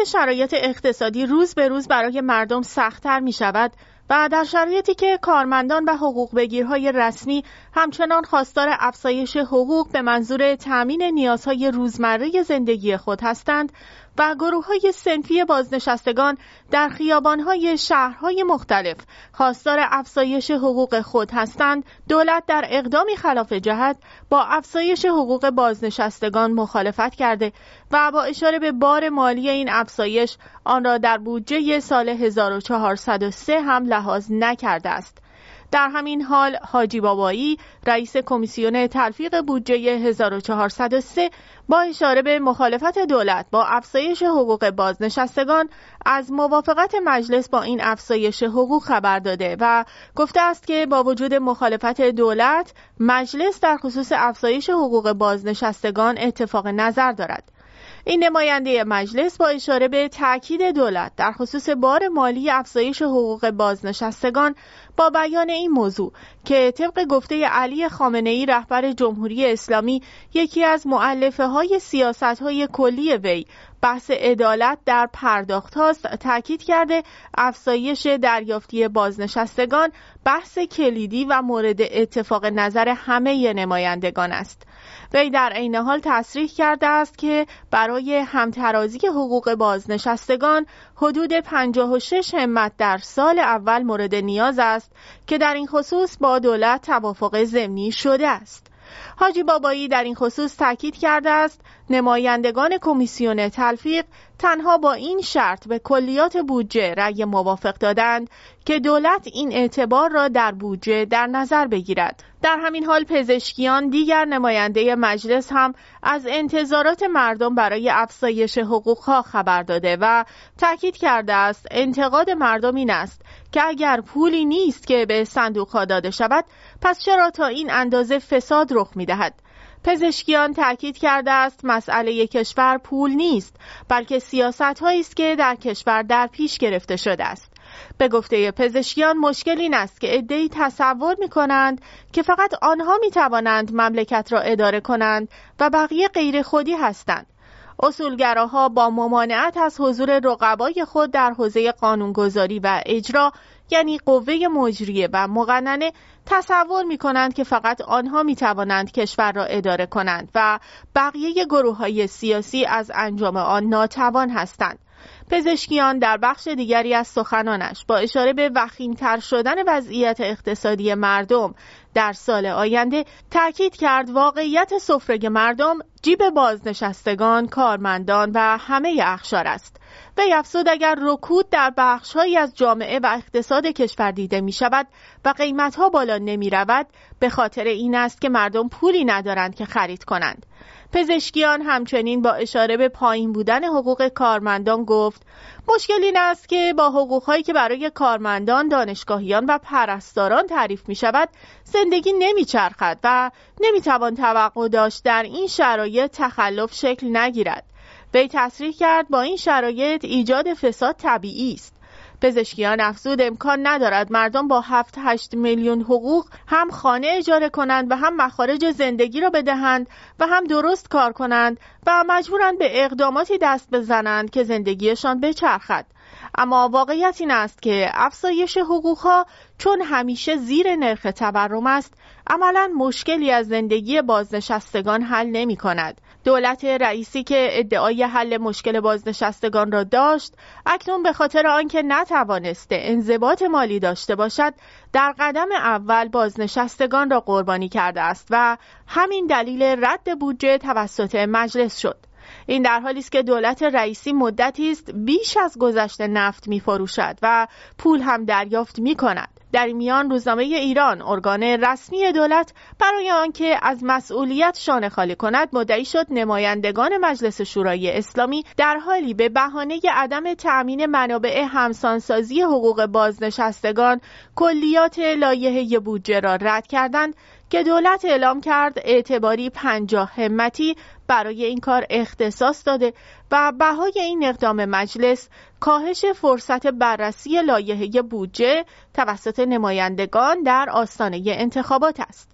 که شرایط اقتصادی روز به روز برای مردم سختتر می شود و در شرایطی که کارمندان و حقوق بگیرهای رسمی همچنان خواستار افزایش حقوق به منظور تأمین نیازهای روزمره زندگی خود هستند و گروه های سنفی بازنشستگان در خیابانهای شهرهای مختلف خواستار افزایش حقوق خود هستند. دولت در اقدامی خلاف جهت با افزایش حقوق بازنشستگان مخالفت کرده و با اشاره به بار مالی این افزایش آن را در بودجه سال 1403 هم لحاظ نکرده است. در همین حال حاجی بابایی رئیس کمیسیون تلفیق بودجه 1403 با اشاره به مخالفت دولت با افزایش حقوق بازنشستگان از موافقت مجلس با این افزایش حقوق خبر داده و گفته است که با وجود مخالفت دولت مجلس در خصوص افزایش حقوق بازنشستگان اتفاق نظر دارد. این نماینده مجلس با اشاره به تاکید دولت در خصوص بار مالی افزایش حقوق بازنشستگان با بیان این موضوع که طبق گفته علی خامنه ای رهبر جمهوری اسلامی یکی از معلفه های سیاست های کلی وی بحث عدالت در پرداخت هاست تاکید کرده افزایش دریافتی بازنشستگان بحث کلیدی و مورد اتفاق نظر همه نمایندگان است وی در عین حال تصریح کرده است که برای همترازی حقوق بازنشستگان حدود 56 همت در سال اول مورد نیاز است که در این خصوص با دولت توافق ضمنی شده است. حاجی بابایی در این خصوص تاکید کرده است نمایندگان کمیسیون تلفیق تنها با این شرط به کلیات بودجه رأی موافق دادند که دولت این اعتبار را در بودجه در نظر بگیرد. در همین حال پزشکیان دیگر نماینده مجلس هم از انتظارات مردم برای افزایش حقوقها خبر داده و تاکید کرده است انتقاد مردم این است که اگر پولی نیست که به صندوق داده شود پس چرا تا این اندازه فساد رخ می دهد؟ پزشکیان تاکید کرده است مسئله کشور پول نیست بلکه سیاست است که در کشور در پیش گرفته شده است به گفته پزشکیان مشکل این است که عدهای تصور می کنند که فقط آنها می توانند مملکت را اداره کنند و بقیه غیر خودی هستند اصولگراها با ممانعت از حضور رقبای خود در حوزه قانونگذاری و اجرا یعنی قوه مجریه و مقننه تصور می کنند که فقط آنها می توانند کشور را اداره کنند و بقیه گروه های سیاسی از انجام آن ناتوان هستند. پزشکیان در بخش دیگری از سخنانش با اشاره به وخیمتر شدن وضعیت اقتصادی مردم در سال آینده تاکید کرد واقعیت سفره مردم جیب بازنشستگان، کارمندان و همه اخشار است. وی افزود اگر رکود در بخشهایی از جامعه و اقتصاد کشور دیده می شود و قیمت ها بالا نمی رود به خاطر این است که مردم پولی ندارند که خرید کنند. پزشکیان همچنین با اشاره به پایین بودن حقوق کارمندان گفت مشکل این است که با حقوقهایی که برای کارمندان، دانشگاهیان و پرستاران تعریف می شود زندگی نمی چرخد و نمی توان توقع داشت در این شرایط تخلف شکل نگیرد. وی تصریح کرد با این شرایط ایجاد فساد طبیعی است. پزشکیان افزود امکان ندارد مردم با 7 8 میلیون حقوق هم خانه اجاره کنند و هم مخارج زندگی را بدهند و هم درست کار کنند و مجبورند به اقداماتی دست بزنند که زندگیشان بچرخد. اما واقعیت این است که افزایش حقوقها چون همیشه زیر نرخ تورم است عملا مشکلی از زندگی بازنشستگان حل نمی کند دولت رئیسی که ادعای حل مشکل بازنشستگان را داشت اکنون به خاطر آنکه نتوانسته انضباط مالی داشته باشد در قدم اول بازنشستگان را قربانی کرده است و همین دلیل رد بودجه توسط مجلس شد. این در حالی است که دولت رئیسی مدتی است بیش از گذشته نفت می فروشد و پول هم دریافت می کند در میان روزنامه ایران ارگان رسمی دولت برای آنکه از مسئولیت شانه خالی کند مدعی شد نمایندگان مجلس شورای اسلامی در حالی به بهانه عدم تأمین منابع همسانسازی حقوق بازنشستگان کلیات لایحه بودجه را رد کردند. که دولت اعلام کرد اعتباری پنجاه همتی برای این کار اختصاص داده و بهای این اقدام مجلس کاهش فرصت بررسی لایحه بودجه توسط نمایندگان در آستانه انتخابات است.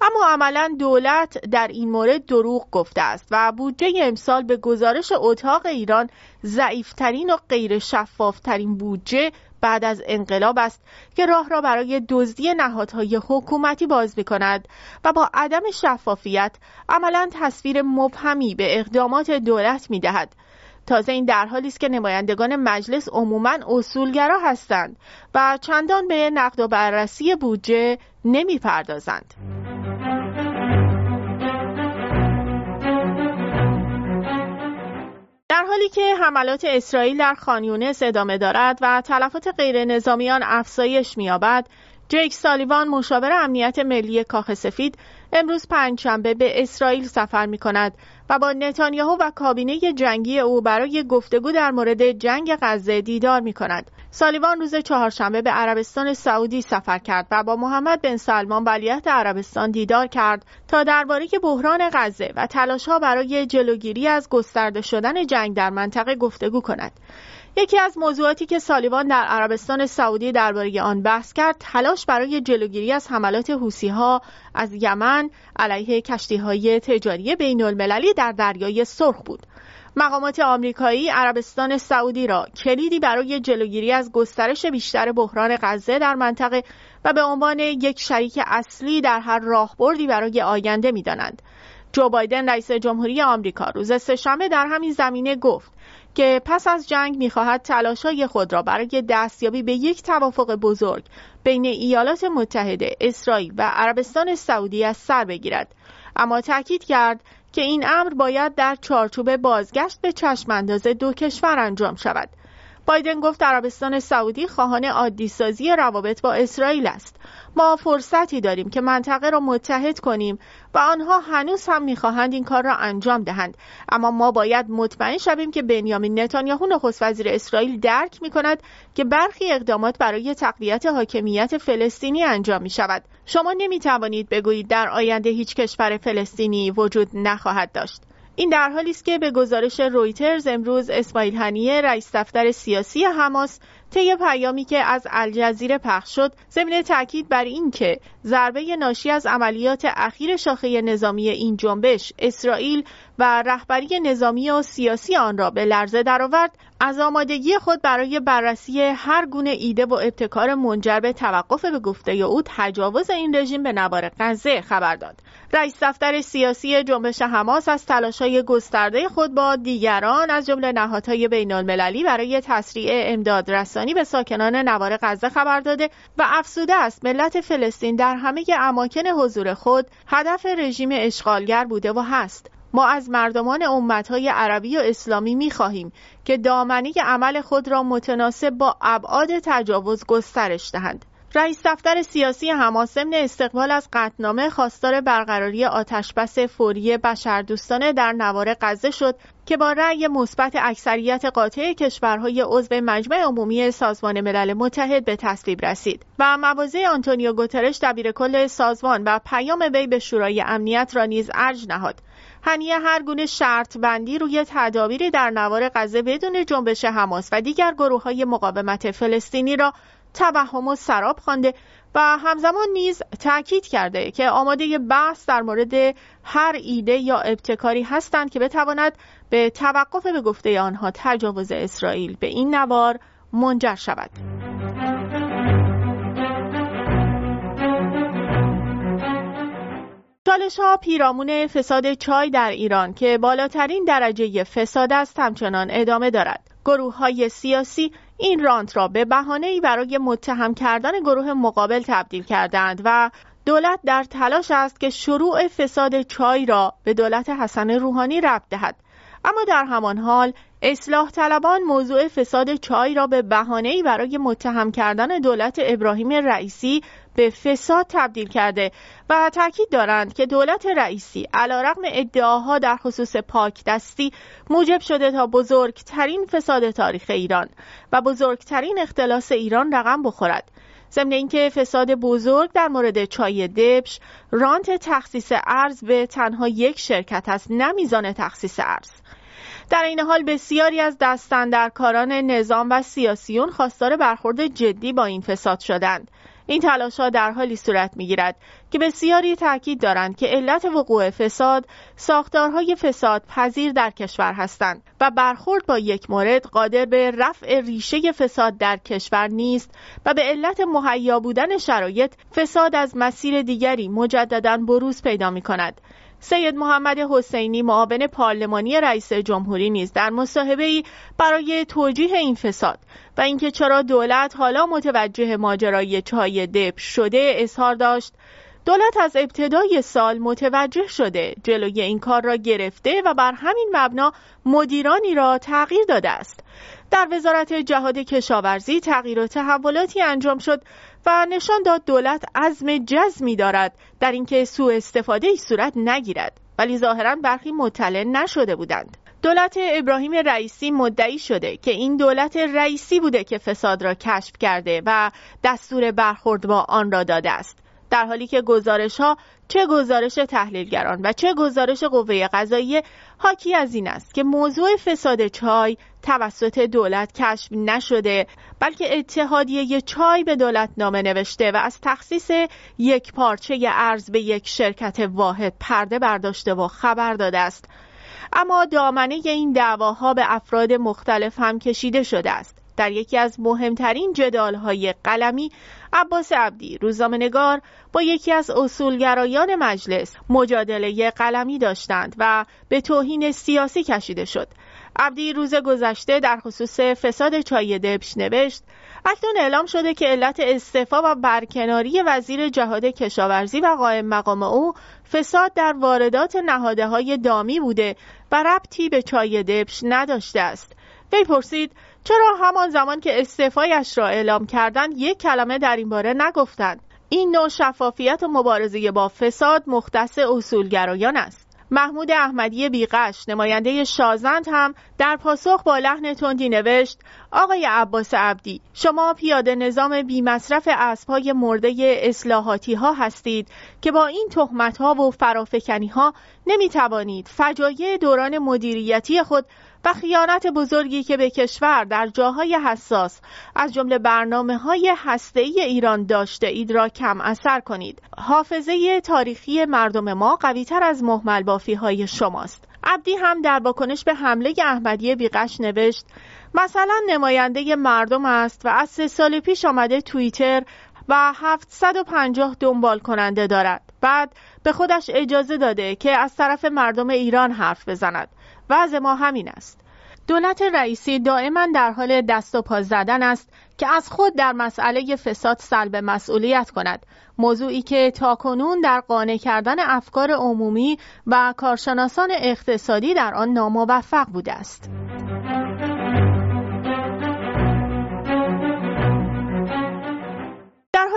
اما عملا دولت در این مورد دروغ گفته است و بودجه امسال به گزارش اتاق ایران ضعیفترین و غیر شفافترین بودجه بعد از انقلاب است که راه را برای دزدی نهادهای حکومتی باز می کند و با عدم شفافیت عملا تصویر مبهمی به اقدامات دولت می دهد. تازه این در حالی است که نمایندگان مجلس عموما اصولگرا هستند و چندان به نقد و بررسی بودجه نمی در حالی که حملات اسرائیل در خانیونس ادامه دارد و تلفات غیر نظامیان افزایش می‌یابد، جیک سالیوان مشاور امنیت ملی کاخ سفید امروز پنجشنبه به اسرائیل سفر می کند و با نتانیاهو و کابینه جنگی او برای گفتگو در مورد جنگ غزه دیدار می کند. سالیوان روز چهارشنبه به عربستان سعودی سفر کرد و با محمد بن سلمان ولیعهد عربستان دیدار کرد تا درباره بحران غزه و تلاشها برای جلوگیری از گسترده شدن جنگ در منطقه گفتگو کند. یکی از موضوعاتی که سالیوان در عربستان سعودی درباره آن بحث کرد تلاش برای جلوگیری از حملات ها از یمن علیه کشتی های تجاری بین المللی در دریای سرخ بود. مقامات آمریکایی عربستان سعودی را کلیدی برای جلوگیری از گسترش بیشتر بحران غزه در منطقه و به عنوان یک شریک اصلی در هر راهبردی برای آینده می‌دانند. جو بایدن رئیس جمهوری آمریکا روز سهشنبه در همین زمینه گفت که پس از جنگ می‌خواهد تلاشای خود را برای دستیابی به یک توافق بزرگ بین ایالات متحده، اسرائیل و عربستان سعودی از سر بگیرد. اما تاکید کرد که این امر باید در چارچوب بازگشت به چشمانداز دو کشور انجام شود. بایدن گفت عربستان سعودی خواهان عادی سازی روابط با اسرائیل است. ما فرصتی داریم که منطقه را متحد کنیم و آنها هنوز هم می‌خواهند این کار را انجام دهند. اما ما باید مطمئن شویم که بنیامین نتانیاهو نخست وزیر اسرائیل درک می کند که برخی اقدامات برای تقویت حاکمیت فلسطینی انجام می شود شما نمی توانید بگویید در آینده هیچ کشور فلسطینی وجود نخواهد داشت. این در حالی است که به گزارش رویترز امروز اسماعیل هنیه رئیس دفتر سیاسی حماس طی پیامی که از الجزیره پخش شد ضمن تاکید بر اینکه ضربه ناشی از عملیات اخیر شاخه نظامی این جنبش اسرائیل و رهبری نظامی و سیاسی آن را به لرزه درآورد از آمادگی خود برای بررسی هر گونه ایده و ابتکار منجر به توقف به گفته او تجاوز این رژیم به نوار غزه خبر داد. رئیس دفتر سیاسی جنبش حماس از تلاشهای گسترده خود با دیگران از جمله نهادهای بین المللی برای تسریع امداد رسانی به ساکنان نوار غزه خبر داده و افسوده است ملت فلسطین در همه اماکن حضور خود هدف رژیم اشغالگر بوده و هست. ما از مردمان امتهای عربی و اسلامی می خواهیم که دامنه عمل خود را متناسب با ابعاد تجاوز گسترش دهند. رئیس دفتر سیاسی حماس ضمن استقبال از قطنامه خواستار برقراری آتشبس فوری بشردوستانه در نوار غزه شد که با رأی مثبت اکثریت قاطع کشورهای عضو مجمع عمومی سازمان ملل متحد به تصویب رسید و مواضع آنتونیو گوترش دبیر کل سازمان و پیام وی به شورای امنیت را نیز ارج نهاد هنیه هر گونه شرط بندی روی تدابیری در نوار غزه بدون جنبش حماس و دیگر گروه های مقاومت فلسطینی را توهم و سراب خوانده و همزمان نیز تاکید کرده که آماده بحث در مورد هر ایده یا ابتکاری هستند که بتواند به توقف به گفته آنها تجاوز اسرائیل به این نوار منجر شود. چالش ها پیرامون فساد چای در ایران که بالاترین درجه فساد است همچنان ادامه دارد. گروه های سیاسی این رانت را به بهانه‌ای برای متهم کردن گروه مقابل تبدیل کردند و دولت در تلاش است که شروع فساد چای را به دولت حسن روحانی ربط دهد اما در همان حال اصلاح طلبان موضوع فساد چای را به بهانه‌ای برای متهم کردن دولت ابراهیم رئیسی به فساد تبدیل کرده و تاکید دارند که دولت رئیسی علیرغم ادعاها در خصوص پاک دستی موجب شده تا بزرگترین فساد تاریخ ایران و بزرگترین اختلاس ایران رقم بخورد. ضمن اینکه فساد بزرگ در مورد چای دبش رانت تخصیص ارز به تنها یک شرکت است نه میزان تخصیص ارز. در این حال بسیاری از دستندرکاران نظام و سیاسیون خواستار برخورد جدی با این فساد شدند. این تلاش ها در حالی صورت می گیرد که بسیاری تاکید دارند که علت وقوع فساد ساختارهای فساد پذیر در کشور هستند و برخورد با یک مورد قادر به رفع ریشه فساد در کشور نیست و به علت مهیا بودن شرایط فساد از مسیر دیگری مجددا بروز پیدا می کند سید محمد حسینی معاون پارلمانی رئیس جمهوری نیز در مصاحبه ای برای توجیه این فساد و اینکه چرا دولت حالا متوجه ماجرای چای دپ شده اظهار داشت. دولت از ابتدای سال متوجه شده جلوی این کار را گرفته و بر همین مبنا مدیرانی را تغییر داده است. در وزارت جهاد کشاورزی تغییر و تحولاتی انجام شد و نشان داد دولت عزم جزمی دارد در اینکه سوء استفاده ای صورت نگیرد ولی ظاهرا برخی مطلع نشده بودند. دولت ابراهیم رئیسی مدعی شده که این دولت رئیسی بوده که فساد را کشف کرده و دستور برخورد با آن را داده است. در حالی که گزارش ها چه گزارش تحلیلگران و چه گزارش قوه قضاییه حاکی از این است که موضوع فساد چای توسط دولت کشف نشده بلکه اتحادیه چای به دولت نامه نوشته و از تخصیص یک پارچه ارز به یک شرکت واحد پرده برداشته و خبر داده است. اما دامنه این دعواها به افراد مختلف هم کشیده شده است. در یکی از مهمترین جدالهای قلمی عباس عبدی روزنامه‌نگار با یکی از اصولگرایان مجلس مجادله قلمی داشتند و به توهین سیاسی کشیده شد. عبدی روز گذشته در خصوص فساد چای دبش نوشت اکنون اعلام شده که علت استعفا و برکناری وزیر جهاد کشاورزی و قائم مقام او فساد در واردات نهاده های دامی بوده و ربطی به چای دبش نداشته است. وی پرسید چرا همان زمان که استعفایش را اعلام کردند یک کلمه در این باره نگفتند؟ این نوع شفافیت و مبارزه با فساد مختص اصولگرایان است. محمود احمدی بیغش نماینده شازند هم در پاسخ با لحن تندی نوشت آقای عباس عبدی شما پیاده نظام بی مصرف اسبهای مرده اصلاحاتی ها هستید که با این تهمت ها و فرافکنی ها نمی توانید فجایع دوران مدیریتی خود و خیانت بزرگی که به کشور در جاهای حساس از جمله برنامه های هسته ای ایران داشته اید را کم اثر کنید. حافظه تاریخی مردم ما قویتر از محمل بافی های شماست. عبدی هم در واکنش به حمله احمدی بیقش نوشت مثلا نماینده مردم است و از سه سال پیش آمده توییتر و 750 دنبال کننده دارد بعد به خودش اجازه داده که از طرف مردم ایران حرف بزند وضع ما همین است. دولت رئیسی دائما در حال دست و پا زدن است که از خود در مسئله فساد سلب مسئولیت کند. موضوعی که تاکنون در قانع کردن افکار عمومی و کارشناسان اقتصادی در آن ناموفق بوده است.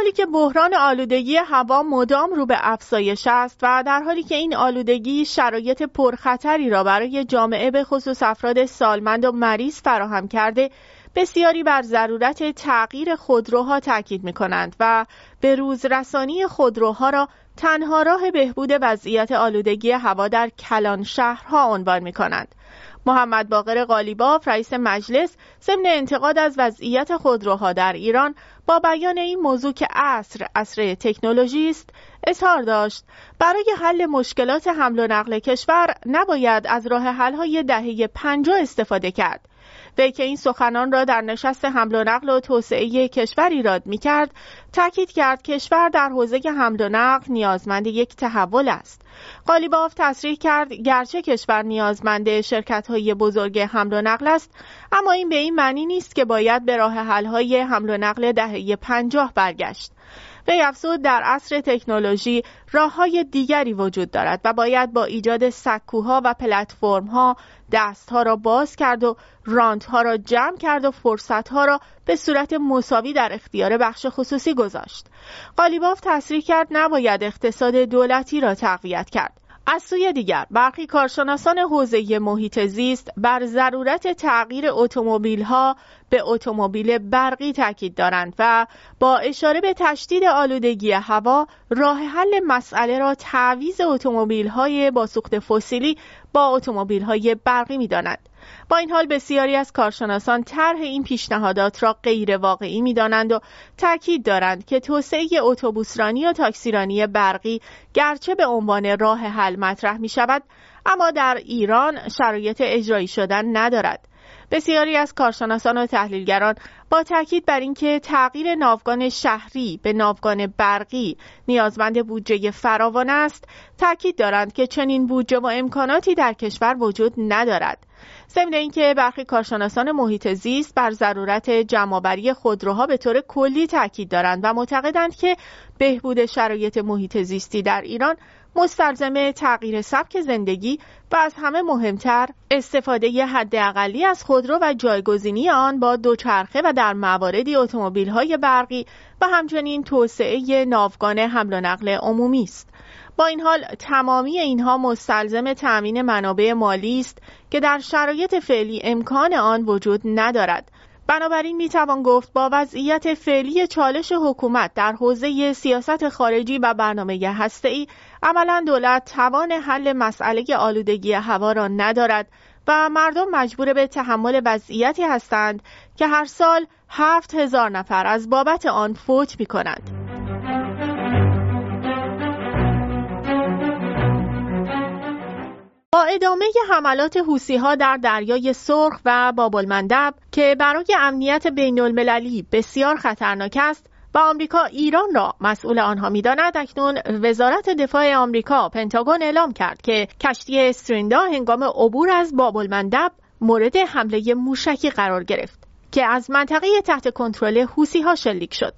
حالی که بحران آلودگی هوا مدام رو به افزایش است و در حالی که این آلودگی شرایط پرخطری را برای جامعه به خصوص افراد سالمند و مریض فراهم کرده بسیاری بر ضرورت تغییر خودروها تاکید می کنند و به روز رسانی خودروها را تنها راه بهبود وضعیت آلودگی هوا در کلان شهرها عنوان می کنند. محمد باقر قالیباف رئیس مجلس ضمن انتقاد از وضعیت خودروها در ایران با بیان این موضوع که عصر عصر تکنولوژی است اظهار داشت. برای حل مشکلات حمل و نقل کشور نباید از راه های دهه پنجاه استفاده کرد. وی که این سخنان را در نشست حمل و نقل و توسعه کشور ایراد می کرد تاکید کرد کشور در حوزه حمل و نقل نیازمند یک تحول است. قالیباف تصریح کرد گرچه کشور نیازمند شرکت های بزرگ حمل و نقل است اما این به این معنی نیست که باید به راه حل های حمل و نقل دهه پنجاه برگشت. وی افزود در عصر تکنولوژی راه های دیگری وجود دارد و باید با ایجاد سکوها و پلتفرم دست ها را باز کرد و رانت ها را جمع کرد و فرصت ها را به صورت مساوی در اختیار بخش خصوصی گذاشت. قالیباف تصریح کرد نباید اقتصاد دولتی را تقویت کرد. از سوی دیگر برخی کارشناسان حوزه محیط زیست بر ضرورت تغییر اتومبیل ها به اتومبیل برقی تاکید دارند و با اشاره به تشدید آلودگی هوا راه حل مسئله را تعویض اتومبیل های با سوخت فسیلی با اتومبیل های برقی می دانند. با این حال بسیاری از کارشناسان طرح این پیشنهادات را غیر واقعی می دانند و تاکید دارند که توسعه اتوبوسرانی و تاکسیرانی برقی گرچه به عنوان راه حل مطرح می شود اما در ایران شرایط اجرایی شدن ندارد. بسیاری از کارشناسان و تحلیلگران با تاکید بر اینکه تغییر ناوگان شهری به ناوگان برقی نیازمند بودجه فراوان است تاکید دارند که چنین بودجه و امکاناتی در کشور وجود ندارد. ضمن اینکه برخی کارشناسان محیط زیست بر ضرورت جمعآوری خودروها به طور کلی تاکید دارند و معتقدند که بهبود شرایط محیط زیستی در ایران مستلزم تغییر سبک زندگی و از همه مهمتر استفاده حداقلی از خودرو و جایگزینی آن با دوچرخه و در مواردی اتومبیل‌های برقی و همچنین توسعه ناوگان حمل و نقل عمومی است. با این حال تمامی اینها مستلزم تأمین منابع مالی است که در شرایط فعلی امکان آن وجود ندارد بنابراین می توان گفت با وضعیت فعلی چالش حکومت در حوزه سیاست خارجی و برنامه ای عملا دولت توان حل مسئله آلودگی هوا را ندارد و مردم مجبور به تحمل وضعیتی هستند که هر سال هفت هزار نفر از بابت آن فوت می کنند. با ادامه حملات حوسی ها در دریای سرخ و بابلمندب که برای امنیت بین المللی بسیار خطرناک است و آمریکا ایران را مسئول آنها می‌داند اکنون وزارت دفاع آمریکا پنتاگون اعلام کرد که کشتی استریندا هنگام عبور از بابلمندب مورد حمله موشکی قرار گرفت که از منطقه تحت کنترل حوسی ها شلیک شد.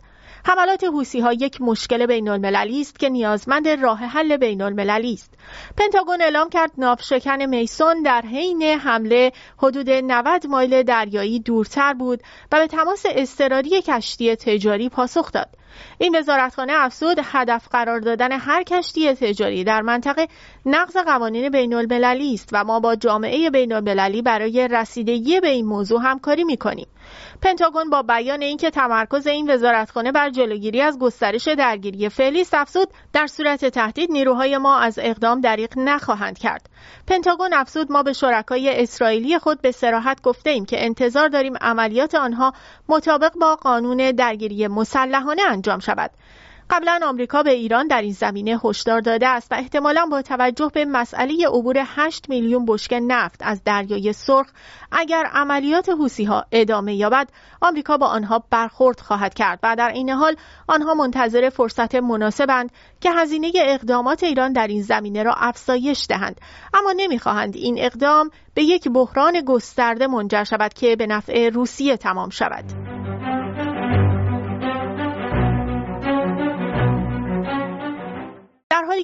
حملات حوسی ها یک مشکل بین المللی است که نیازمند راه حل بین المللی است. پنتاگون اعلام کرد ناوشکن میسون در حین حمله حدود 90 مایل دریایی دورتر بود و به تماس اضطراری کشتی تجاری پاسخ داد. این وزارتخانه افزود هدف قرار دادن هر کشتی تجاری در منطقه نقض قوانین بین المللی است و ما با جامعه بین المللی برای رسیدگی به این موضوع همکاری می کنیم. پنتاگون با بیان اینکه تمرکز این وزارتخانه بر جلوگیری از گسترش درگیری فعلی افزود در صورت تهدید نیروهای ما از اقدام دریغ نخواهند کرد. پنتاگون افزود ما به شرکای اسرائیلی خود به سراحت گفته ایم که انتظار داریم عملیات آنها مطابق با قانون درگیری مسلحانه انجام شود. قبلا آمریکا به ایران در این زمینه هشدار داده است و احتمالا با توجه به مسئله عبور 8 میلیون بشکه نفت از دریای سرخ اگر عملیات حوسی ها ادامه یابد آمریکا با آنها برخورد خواهد کرد و در این حال آنها منتظر فرصت مناسبند که هزینه اقدامات ایران در این زمینه را افزایش دهند. اما نمی‌خواهند این اقدام به یک بحران گسترده منجر شود که به نفع روسیه تمام شود.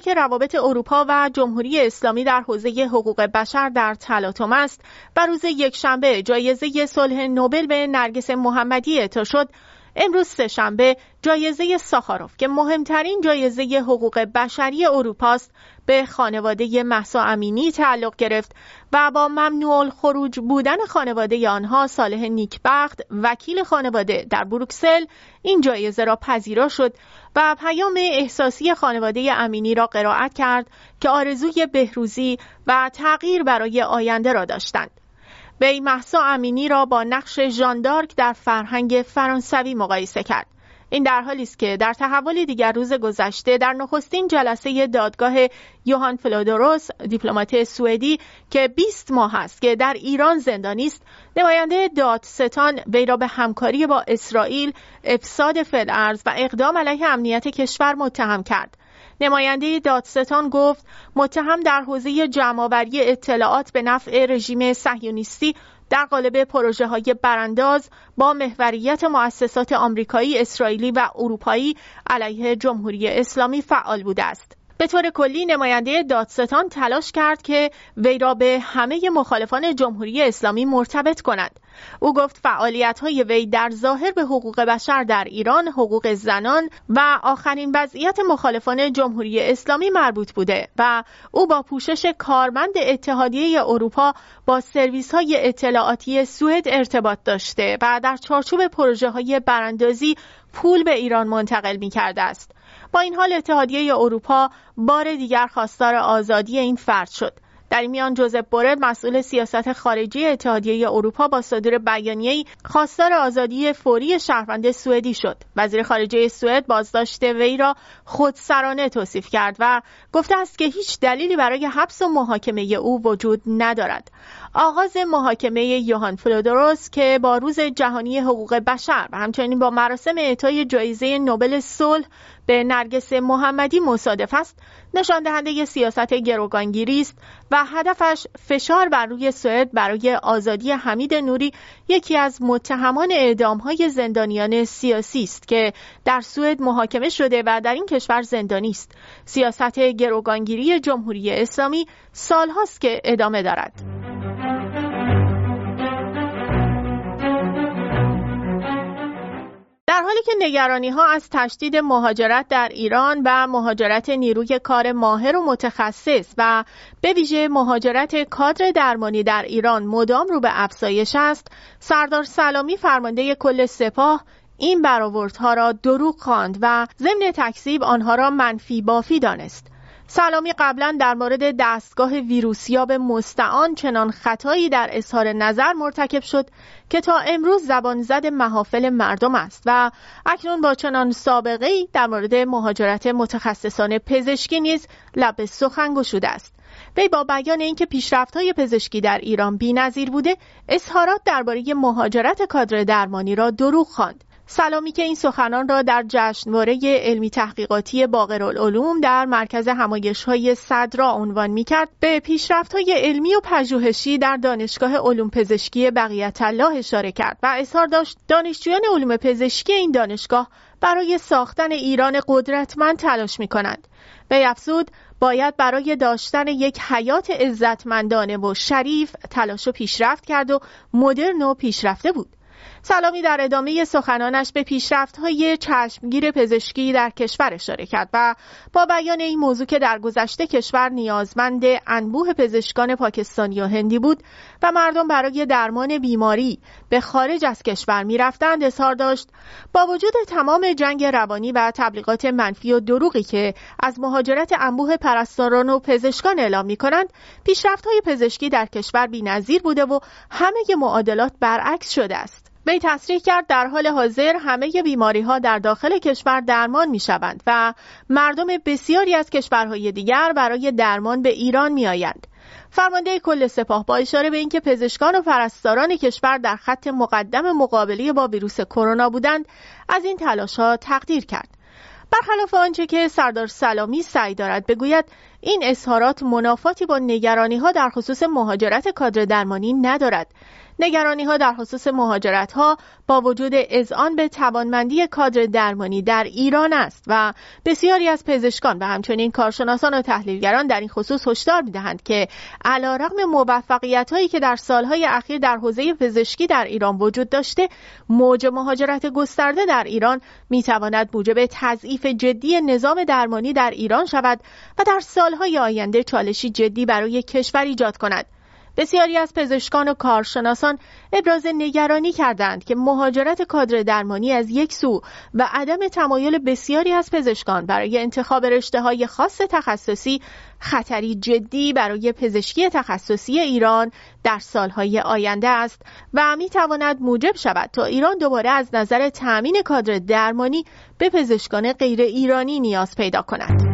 که روابط اروپا و جمهوری اسلامی در حوزه حقوق بشر در تلاطم است. و روز یکشنبه جایزه صلح نوبل به نرگس محمدی اعطا شد. امروز سهشنبه جایزه ساخاروف که مهمترین جایزه حقوق بشری اروپاست. به خانواده محسا امینی تعلق گرفت و با ممنوع خروج بودن خانواده آنها صالح نیکبخت وکیل خانواده در بروکسل این جایزه را پذیرا شد و پیام احساسی خانواده امینی را قرائت کرد که آرزوی بهروزی و تغییر برای آینده را داشتند. وی محسا امینی را با نقش ژاندارک در فرهنگ فرانسوی مقایسه کرد. این در حالی است که در تحول دیگر روز گذشته در نخستین جلسه دادگاه یوهان فلودوروس دیپلمات سوئدی که 20 ماه است که در ایران زندانی است نماینده دادستان وی را به همکاری با اسرائیل افساد فلعرز و اقدام علیه امنیت کشور متهم کرد. نماینده دادستان گفت متهم در حوزه جمعآوری اطلاعات به نفع رژیم صهیونیستی در قالب پروژه های برانداز با محوریت مؤسسات آمریکایی، اسرائیلی و اروپایی علیه جمهوری اسلامی فعال بوده است. به طور کلی نماینده دادستان تلاش کرد که وی را به همه مخالفان جمهوری اسلامی مرتبط کند. او گفت فعالیت های وی در ظاهر به حقوق بشر در ایران، حقوق زنان و آخرین وضعیت مخالفان جمهوری اسلامی مربوط بوده و او با پوشش کارمند اتحادیه اروپا با سرویس های اطلاعاتی سوئد ارتباط داشته و در چارچوب پروژه های براندازی پول به ایران منتقل می کرده است. با این حال اتحادیه اروپا بار دیگر خواستار آزادی این فرد شد. در میان جوزف بورل مسئول سیاست خارجی اتحادیه اروپا با صدور بیانیه‌ای خواستار آزادی فوری شهروند سوئدی شد. وزیر خارجه سوئد بازداشت وی را خودسرانه توصیف کرد و گفته است که هیچ دلیلی برای حبس و محاکمه او وجود ندارد. آغاز محاکمه یوهان فلودروس که با روز جهانی حقوق بشر و همچنین با مراسم اعطای جایزه نوبل صلح به نرگس محمدی مصادف است نشان دهنده سیاست گروگانگیری است و هدفش فشار بر روی سوئد برای آزادی حمید نوری یکی از متهمان اعدام های زندانیان سیاسی است که در سوئد محاکمه شده و در این کشور زندانی است. سیاست گروگانگیری جمهوری اسلامی سالهاست که ادامه دارد. در حالی که نگرانی ها از تشدید مهاجرت در ایران و مهاجرت نیروی کار ماهر و متخصص و به ویژه مهاجرت کادر درمانی در ایران مدام رو به افزایش است سردار سلامی فرمانده کل سپاه این برآوردها را دروغ خواند و ضمن تکذیب آنها را منفی بافی دانست. سلامی قبلا در مورد دستگاه ویروسیاب مستعان چنان خطایی در اظهار نظر مرتکب شد که تا امروز زبان زد محافل مردم است و اکنون با چنان سابقه ای در مورد مهاجرت متخصصان پزشکی نیز لب سخن گشوده است. وی با بیان اینکه های پزشکی در ایران بی‌نظیر بوده اظهارات درباره مهاجرت کادر درمانی را دروغ خواند. سلامی که این سخنان را در جشنواره علمی تحقیقاتی باقرالعلوم در مرکز همایش های صدرا عنوان می کرد به پیشرفت های علمی و پژوهشی در دانشگاه علوم پزشکی بقیت الله اشاره کرد و اظهار داشت دانشجویان علوم پزشکی این دانشگاه برای ساختن ایران قدرتمند تلاش می کنند. به افزود باید برای داشتن یک حیات عزتمندانه و شریف تلاش و پیشرفت کرد و مدرن و پیشرفته بود. سلامی در ادامه سخنانش به پیشرفت های چشمگیر پزشکی در کشور اشاره کرد و با بیان این موضوع که در گذشته کشور نیازمند انبوه پزشکان پاکستانی و هندی بود و مردم برای درمان بیماری به خارج از کشور می رفتند اظهار داشت با وجود تمام جنگ روانی و تبلیغات منفی و دروغی که از مهاجرت انبوه پرستاران و پزشکان اعلام می کنند پیشرفت های پزشکی در کشور نظیر بوده و همه معادلات برعکس شده است. وی تصریح کرد در حال حاضر همه بیماری ها در داخل کشور درمان می شوند و مردم بسیاری از کشورهای دیگر برای درمان به ایران می آیند. فرمانده کل سپاه با اشاره به اینکه پزشکان و پرستاران کشور در خط مقدم مقابله با ویروس کرونا بودند از این تلاش ها تقدیر کرد برخلاف آنچه که سردار سلامی سعی دارد بگوید این اظهارات منافاتی با نگرانی ها در خصوص مهاجرت کادر درمانی ندارد نگرانی ها در خصوص مهاجرت ها با وجود اذعان به توانمندی کادر درمانی در ایران است و بسیاری از پزشکان و همچنین کارشناسان و تحلیلگران در این خصوص هشدار می‌دهند که علیرغم موفقیت هایی که در سالهای اخیر در حوزه پزشکی در ایران وجود داشته موج مهاجرت گسترده در ایران می‌تواند موجب تضعیف جدی نظام درمانی در ایران شود و در سالهای آینده چالشی جدی برای کشور ایجاد کند. بسیاری از پزشکان و کارشناسان ابراز نگرانی کردند که مهاجرت کادر درمانی از یک سو و عدم تمایل بسیاری از پزشکان برای انتخاب رشته های خاص تخصصی خطری جدی برای پزشکی تخصصی ایران در سالهای آینده است و می تواند موجب شود تا ایران دوباره از نظر تأمین کادر درمانی به پزشکان غیر ایرانی نیاز پیدا کند.